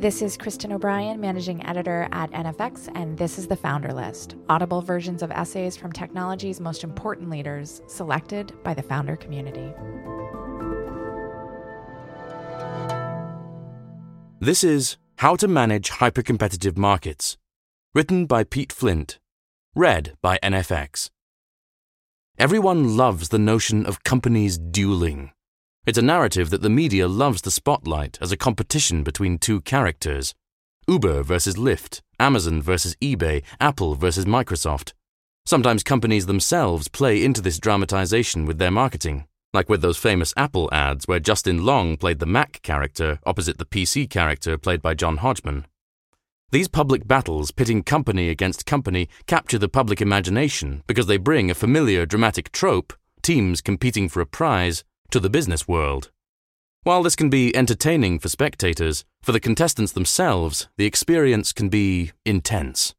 This is Kristen O'Brien, managing editor at NFX, and this is the Founder List audible versions of essays from technology's most important leaders, selected by the founder community. This is How to Manage Hypercompetitive Markets, written by Pete Flint, read by NFX. Everyone loves the notion of companies dueling. It's a narrative that the media loves the spotlight as a competition between two characters Uber versus Lyft, Amazon versus eBay, Apple versus Microsoft. Sometimes companies themselves play into this dramatization with their marketing, like with those famous Apple ads where Justin Long played the Mac character opposite the PC character played by John Hodgman. These public battles pitting company against company capture the public imagination because they bring a familiar dramatic trope, teams competing for a prize, to the business world. While this can be entertaining for spectators, for the contestants themselves, the experience can be intense.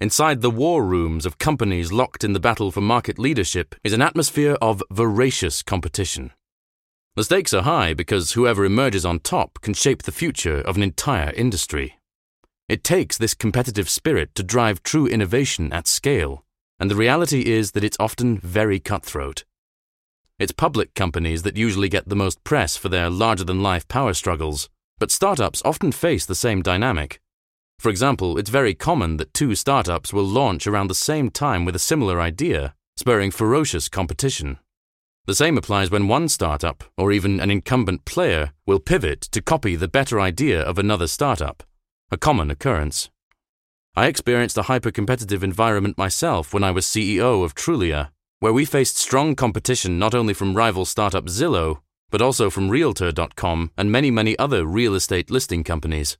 Inside the war rooms of companies locked in the battle for market leadership is an atmosphere of voracious competition. The stakes are high because whoever emerges on top can shape the future of an entire industry. It takes this competitive spirit to drive true innovation at scale, and the reality is that it's often very cutthroat. It's public companies that usually get the most press for their larger than life power struggles, but startups often face the same dynamic. For example, it's very common that two startups will launch around the same time with a similar idea, spurring ferocious competition. The same applies when one startup, or even an incumbent player, will pivot to copy the better idea of another startup, a common occurrence. I experienced a hyper competitive environment myself when I was CEO of Trulia, where we faced strong competition not only from rival startup Zillow, but also from Realtor.com and many, many other real estate listing companies.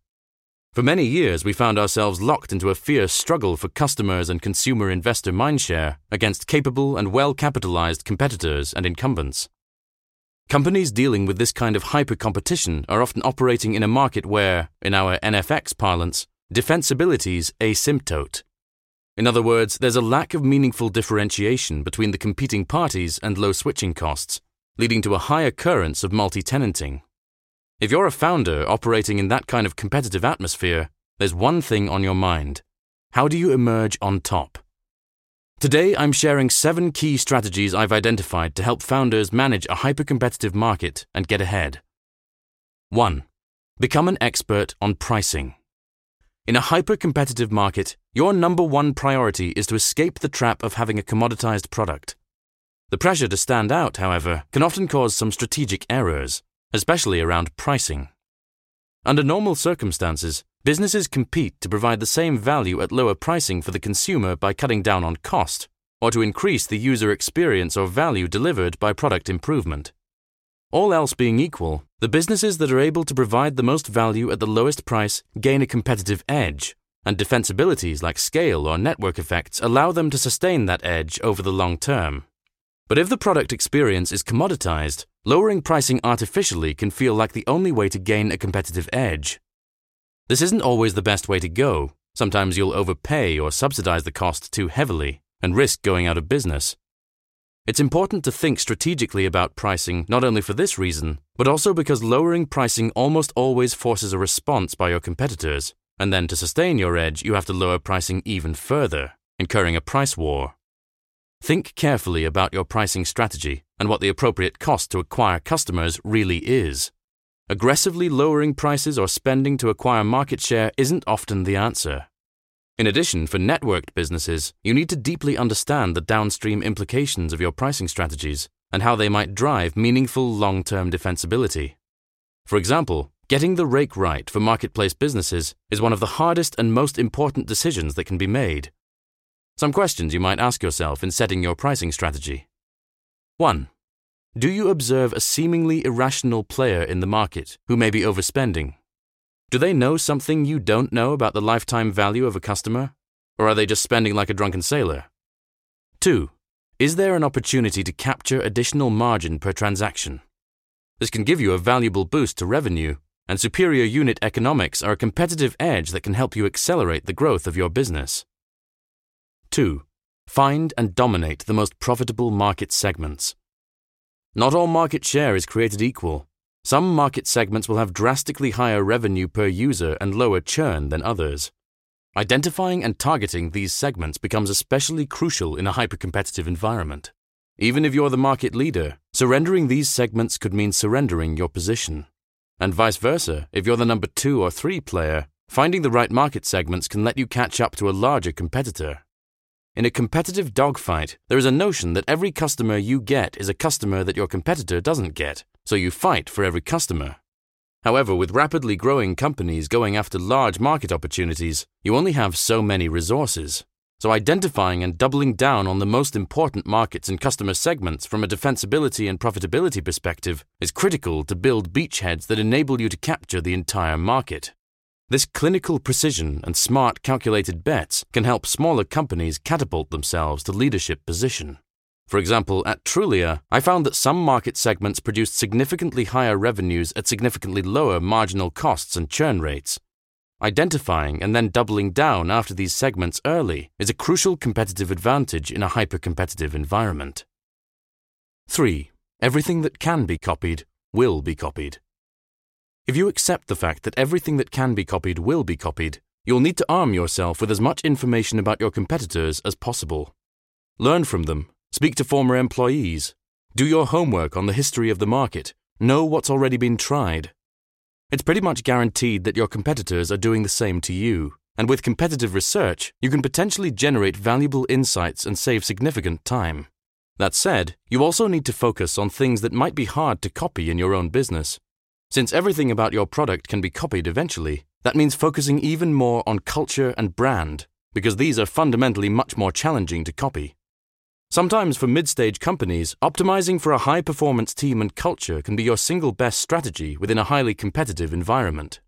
For many years, we found ourselves locked into a fierce struggle for customers and consumer investor mindshare against capable and well capitalized competitors and incumbents. Companies dealing with this kind of hyper competition are often operating in a market where, in our NFX parlance, defensibility's asymptote. In other words, there's a lack of meaningful differentiation between the competing parties and low switching costs, leading to a high occurrence of multi tenanting. If you're a founder operating in that kind of competitive atmosphere, there's one thing on your mind how do you emerge on top? Today, I'm sharing seven key strategies I've identified to help founders manage a hyper competitive market and get ahead. 1. Become an expert on pricing. In a hyper competitive market, your number one priority is to escape the trap of having a commoditized product. The pressure to stand out, however, can often cause some strategic errors, especially around pricing. Under normal circumstances, businesses compete to provide the same value at lower pricing for the consumer by cutting down on cost, or to increase the user experience or value delivered by product improvement. All else being equal, the businesses that are able to provide the most value at the lowest price gain a competitive edge, and defensibilities like scale or network effects allow them to sustain that edge over the long term. But if the product experience is commoditized, lowering pricing artificially can feel like the only way to gain a competitive edge. This isn't always the best way to go. Sometimes you'll overpay or subsidize the cost too heavily and risk going out of business. It's important to think strategically about pricing not only for this reason, but also because lowering pricing almost always forces a response by your competitors, and then to sustain your edge, you have to lower pricing even further, incurring a price war. Think carefully about your pricing strategy and what the appropriate cost to acquire customers really is. Aggressively lowering prices or spending to acquire market share isn't often the answer. In addition, for networked businesses, you need to deeply understand the downstream implications of your pricing strategies and how they might drive meaningful long term defensibility. For example, getting the rake right for marketplace businesses is one of the hardest and most important decisions that can be made. Some questions you might ask yourself in setting your pricing strategy. 1. Do you observe a seemingly irrational player in the market who may be overspending do they know something you don't know about the lifetime value of a customer? Or are they just spending like a drunken sailor? 2. Is there an opportunity to capture additional margin per transaction? This can give you a valuable boost to revenue, and superior unit economics are a competitive edge that can help you accelerate the growth of your business. 2. Find and dominate the most profitable market segments. Not all market share is created equal, some market segments will have drastically higher revenue per user and lower churn than others. Identifying and targeting these segments becomes especially crucial in a hyper-competitive environment. Even if you're the market leader, surrendering these segments could mean surrendering your position. And vice versa, if you're the number two or three player, finding the right market segments can let you catch up to a larger competitor. In a competitive dogfight, there is a notion that every customer you get is a customer that your competitor doesn't get, so you fight for every customer. However, with rapidly growing companies going after large market opportunities, you only have so many resources. So, identifying and doubling down on the most important markets and customer segments from a defensibility and profitability perspective is critical to build beachheads that enable you to capture the entire market. This clinical precision and smart calculated bets can help smaller companies catapult themselves to leadership position. For example, at Trulia, I found that some market segments produced significantly higher revenues at significantly lower marginal costs and churn rates. Identifying and then doubling down after these segments early is a crucial competitive advantage in a hyper-competitive environment. 3. Everything that can be copied will be copied. If you accept the fact that everything that can be copied will be copied, you'll need to arm yourself with as much information about your competitors as possible. Learn from them Speak to former employees. Do your homework on the history of the market. Know what's already been tried. It's pretty much guaranteed that your competitors are doing the same to you. And with competitive research, you can potentially generate valuable insights and save significant time. That said, you also need to focus on things that might be hard to copy in your own business. Since everything about your product can be copied eventually, that means focusing even more on culture and brand, because these are fundamentally much more challenging to copy. Sometimes for mid stage companies, optimizing for a high performance team and culture can be your single best strategy within a highly competitive environment.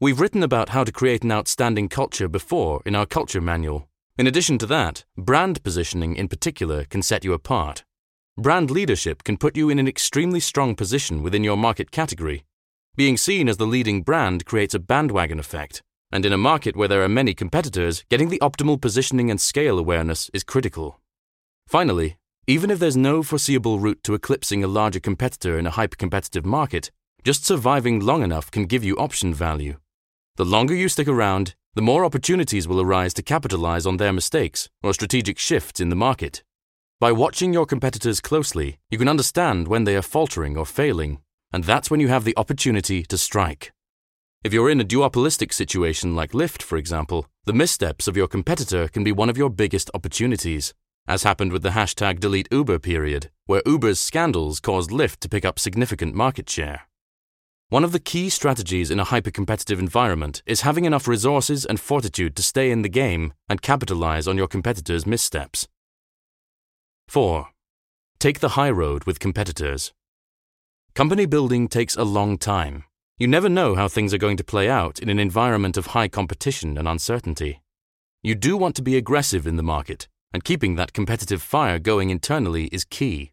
We've written about how to create an outstanding culture before in our culture manual. In addition to that, brand positioning in particular can set you apart. Brand leadership can put you in an extremely strong position within your market category. Being seen as the leading brand creates a bandwagon effect, and in a market where there are many competitors, getting the optimal positioning and scale awareness is critical. Finally, even if there's no foreseeable route to eclipsing a larger competitor in a hyper-competitive market, just surviving long enough can give you option value. The longer you stick around, the more opportunities will arise to capitalize on their mistakes or strategic shifts in the market. By watching your competitors closely, you can understand when they are faltering or failing, and that's when you have the opportunity to strike. If you're in a duopolistic situation like Lyft, for example, the missteps of your competitor can be one of your biggest opportunities as happened with the hashtag delete Uber period, where Uber's scandals caused Lyft to pick up significant market share. One of the key strategies in a hyper-competitive environment is having enough resources and fortitude to stay in the game and capitalize on your competitors' missteps. 4. Take the high road with competitors. Company building takes a long time. You never know how things are going to play out in an environment of high competition and uncertainty. You do want to be aggressive in the market, and keeping that competitive fire going internally is key.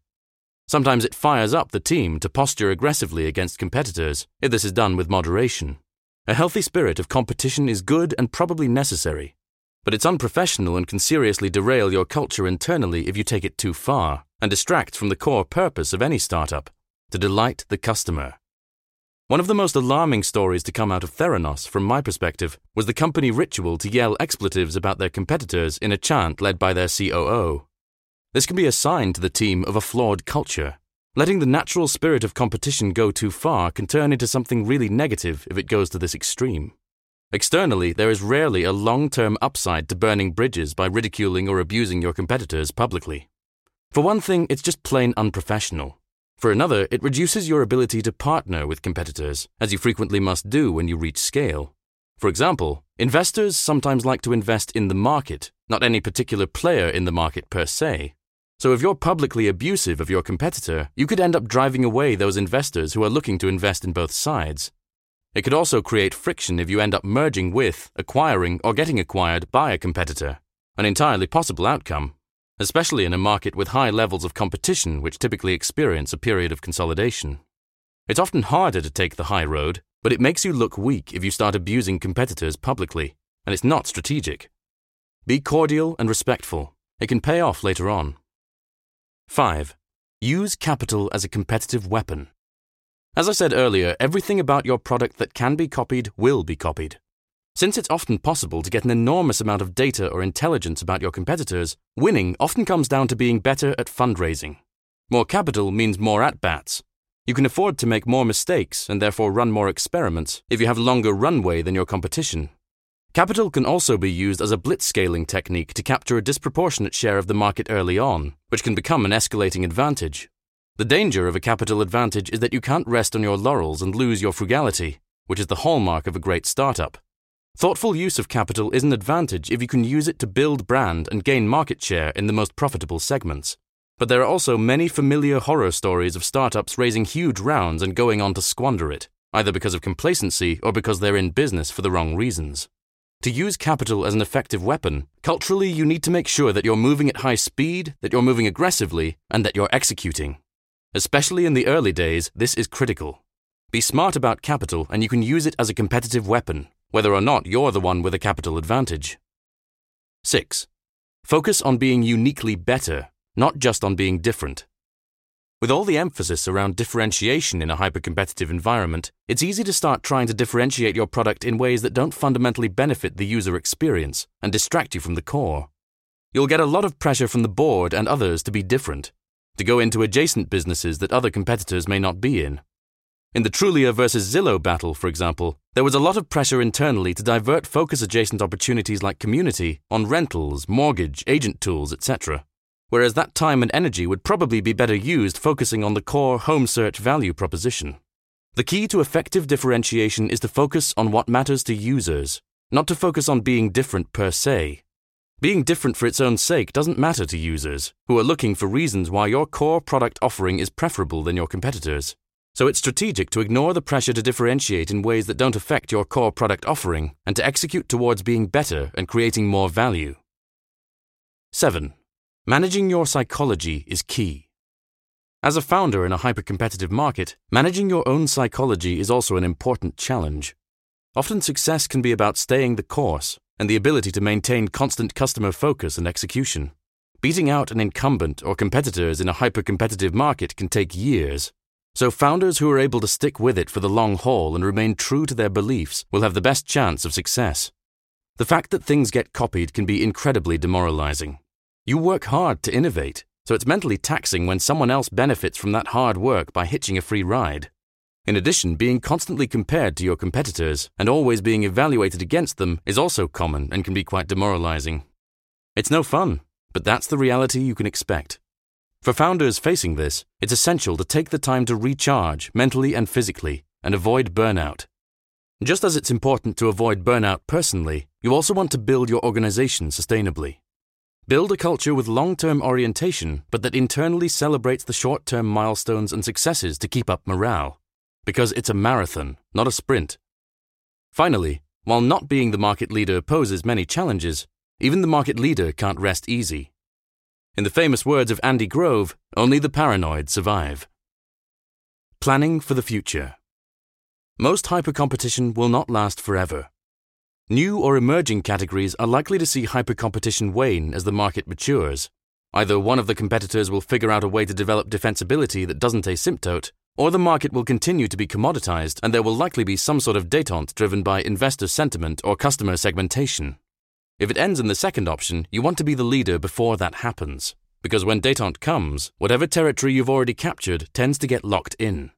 Sometimes it fires up the team to posture aggressively against competitors if this is done with moderation. A healthy spirit of competition is good and probably necessary, but it's unprofessional and can seriously derail your culture internally if you take it too far and distract from the core purpose of any startup to delight the customer. One of the most alarming stories to come out of Theranos, from my perspective, was the company ritual to yell expletives about their competitors in a chant led by their COO. This can be a sign to the team of a flawed culture. Letting the natural spirit of competition go too far can turn into something really negative if it goes to this extreme. Externally, there is rarely a long term upside to burning bridges by ridiculing or abusing your competitors publicly. For one thing, it's just plain unprofessional. For another, it reduces your ability to partner with competitors, as you frequently must do when you reach scale. For example, investors sometimes like to invest in the market, not any particular player in the market per se. So if you're publicly abusive of your competitor, you could end up driving away those investors who are looking to invest in both sides. It could also create friction if you end up merging with, acquiring, or getting acquired by a competitor, an entirely possible outcome especially in a market with high levels of competition which typically experience a period of consolidation. It's often harder to take the high road, but it makes you look weak if you start abusing competitors publicly, and it's not strategic. Be cordial and respectful. It can pay off later on. 5. Use capital as a competitive weapon. As I said earlier, everything about your product that can be copied will be copied. Since it's often possible to get an enormous amount of data or intelligence about your competitors, winning often comes down to being better at fundraising. More capital means more at bats. You can afford to make more mistakes and therefore run more experiments if you have longer runway than your competition. Capital can also be used as a blitzscaling technique to capture a disproportionate share of the market early on, which can become an escalating advantage. The danger of a capital advantage is that you can't rest on your laurels and lose your frugality, which is the hallmark of a great startup. Thoughtful use of capital is an advantage if you can use it to build brand and gain market share in the most profitable segments. But there are also many familiar horror stories of startups raising huge rounds and going on to squander it, either because of complacency or because they're in business for the wrong reasons. To use capital as an effective weapon, culturally you need to make sure that you're moving at high speed, that you're moving aggressively, and that you're executing. Especially in the early days, this is critical. Be smart about capital and you can use it as a competitive weapon, whether or not you're the one with a capital advantage. 6. Focus on being uniquely better, not just on being different. With all the emphasis around differentiation in a hyper-competitive environment, it's easy to start trying to differentiate your product in ways that don't fundamentally benefit the user experience and distract you from the core. You'll get a lot of pressure from the board and others to be different, to go into adjacent businesses that other competitors may not be in. In the Trulia versus Zillow battle, for example, there was a lot of pressure internally to divert focus adjacent opportunities like community on rentals, mortgage, agent tools, etc. Whereas that time and energy would probably be better used focusing on the core home search value proposition. The key to effective differentiation is to focus on what matters to users, not to focus on being different per se. Being different for its own sake doesn't matter to users, who are looking for reasons why your core product offering is preferable than your competitors. So it's strategic to ignore the pressure to differentiate in ways that don't affect your core product offering and to execute towards being better and creating more value. 7. Managing your psychology is key. As a founder in a hyper-competitive market, managing your own psychology is also an important challenge. Often success can be about staying the course and the ability to maintain constant customer focus and execution. Beating out an incumbent or competitors in a hyper-competitive market can take years, so, founders who are able to stick with it for the long haul and remain true to their beliefs will have the best chance of success. The fact that things get copied can be incredibly demoralizing. You work hard to innovate, so it's mentally taxing when someone else benefits from that hard work by hitching a free ride. In addition, being constantly compared to your competitors and always being evaluated against them is also common and can be quite demoralizing. It's no fun, but that's the reality you can expect. For founders facing this, it's essential to take the time to recharge mentally and physically and avoid burnout. Just as it's important to avoid burnout personally, you also want to build your organization sustainably. Build a culture with long term orientation, but that internally celebrates the short term milestones and successes to keep up morale. Because it's a marathon, not a sprint. Finally, while not being the market leader poses many challenges, even the market leader can't rest easy. In the famous words of Andy Grove, only the paranoid survive. Planning for the future. Most hypercompetition will not last forever. New or emerging categories are likely to see hypercompetition wane as the market matures. Either one of the competitors will figure out a way to develop defensibility that doesn't asymptote, or the market will continue to be commoditized and there will likely be some sort of detente driven by investor sentiment or customer segmentation. If it ends in the second option, you want to be the leader before that happens, because when detente comes, whatever territory you've already captured tends to get locked in.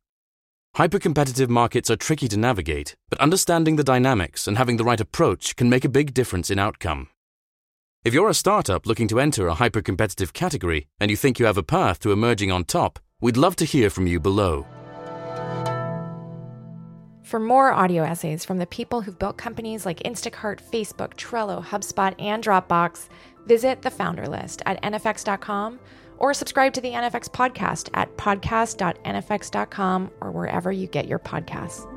Hypercompetitive markets are tricky to navigate, but understanding the dynamics and having the right approach can make a big difference in outcome. If you're a startup looking to enter a hypercompetitive category and you think you have a path to emerging on top, we'd love to hear from you below. For more audio essays from the people who've built companies like Instacart, Facebook, Trello, HubSpot, and Dropbox, visit the founder list at nfx.com or subscribe to the NFX podcast at podcast.nfx.com or wherever you get your podcasts.